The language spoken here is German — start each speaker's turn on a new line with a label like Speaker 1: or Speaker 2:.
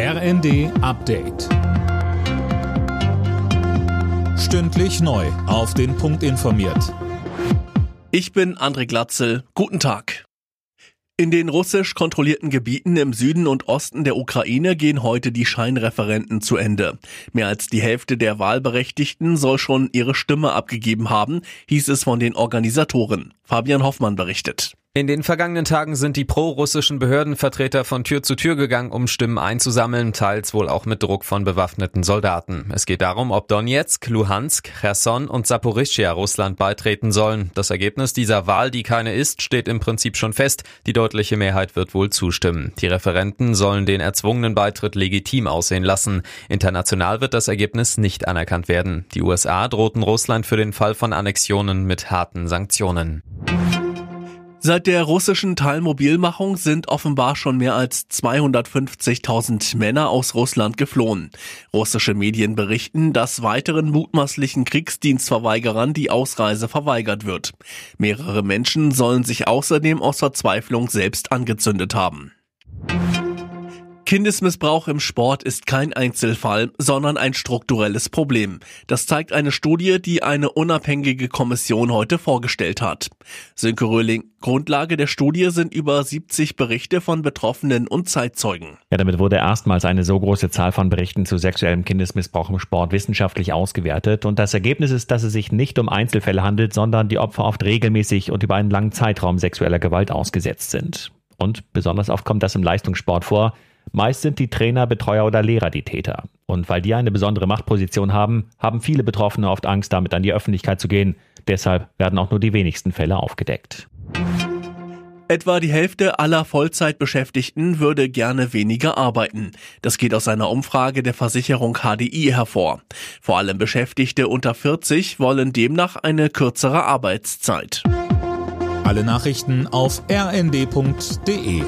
Speaker 1: RND Update. Stündlich neu. Auf den Punkt informiert.
Speaker 2: Ich bin André Glatzel. Guten Tag. In den russisch kontrollierten Gebieten im Süden und Osten der Ukraine gehen heute die Scheinreferenten zu Ende. Mehr als die Hälfte der Wahlberechtigten soll schon ihre Stimme abgegeben haben, hieß es von den Organisatoren. Fabian Hoffmann berichtet.
Speaker 3: In den vergangenen Tagen sind die pro-russischen Behördenvertreter von Tür zu Tür gegangen, um Stimmen einzusammeln, teils wohl auch mit Druck von bewaffneten Soldaten. Es geht darum, ob Donetsk, Luhansk, Cherson und Saporischschja Russland beitreten sollen. Das Ergebnis dieser Wahl, die keine ist, steht im Prinzip schon fest. Die deutliche Mehrheit wird wohl zustimmen. Die Referenten sollen den erzwungenen Beitritt legitim aussehen lassen. International wird das Ergebnis nicht anerkannt werden. Die USA drohten Russland für den Fall von Annexionen mit harten Sanktionen.
Speaker 2: Seit der russischen Teilmobilmachung sind offenbar schon mehr als 250.000 Männer aus Russland geflohen. Russische Medien berichten, dass weiteren mutmaßlichen Kriegsdienstverweigerern die Ausreise verweigert wird. Mehrere Menschen sollen sich außerdem aus Verzweiflung selbst angezündet haben. Kindesmissbrauch im Sport ist kein Einzelfall, sondern ein strukturelles Problem. Das zeigt eine Studie, die eine unabhängige Kommission heute vorgestellt hat. Sönke Röhling, Grundlage der Studie sind über 70 Berichte von Betroffenen und Zeitzeugen.
Speaker 4: Ja, damit wurde erstmals eine so große Zahl von Berichten zu sexuellem Kindesmissbrauch im Sport wissenschaftlich ausgewertet. Und das Ergebnis ist, dass es sich nicht um Einzelfälle handelt, sondern die Opfer oft regelmäßig und über einen langen Zeitraum sexueller Gewalt ausgesetzt sind. Und besonders oft kommt das im Leistungssport vor. Meist sind die Trainer, Betreuer oder Lehrer die Täter. Und weil die eine besondere Machtposition haben, haben viele Betroffene oft Angst, damit an die Öffentlichkeit zu gehen. Deshalb werden auch nur die wenigsten Fälle aufgedeckt.
Speaker 2: Etwa die Hälfte aller Vollzeitbeschäftigten würde gerne weniger arbeiten. Das geht aus einer Umfrage der Versicherung HDI hervor. Vor allem Beschäftigte unter 40 wollen demnach eine kürzere Arbeitszeit.
Speaker 1: Alle Nachrichten auf rnd.de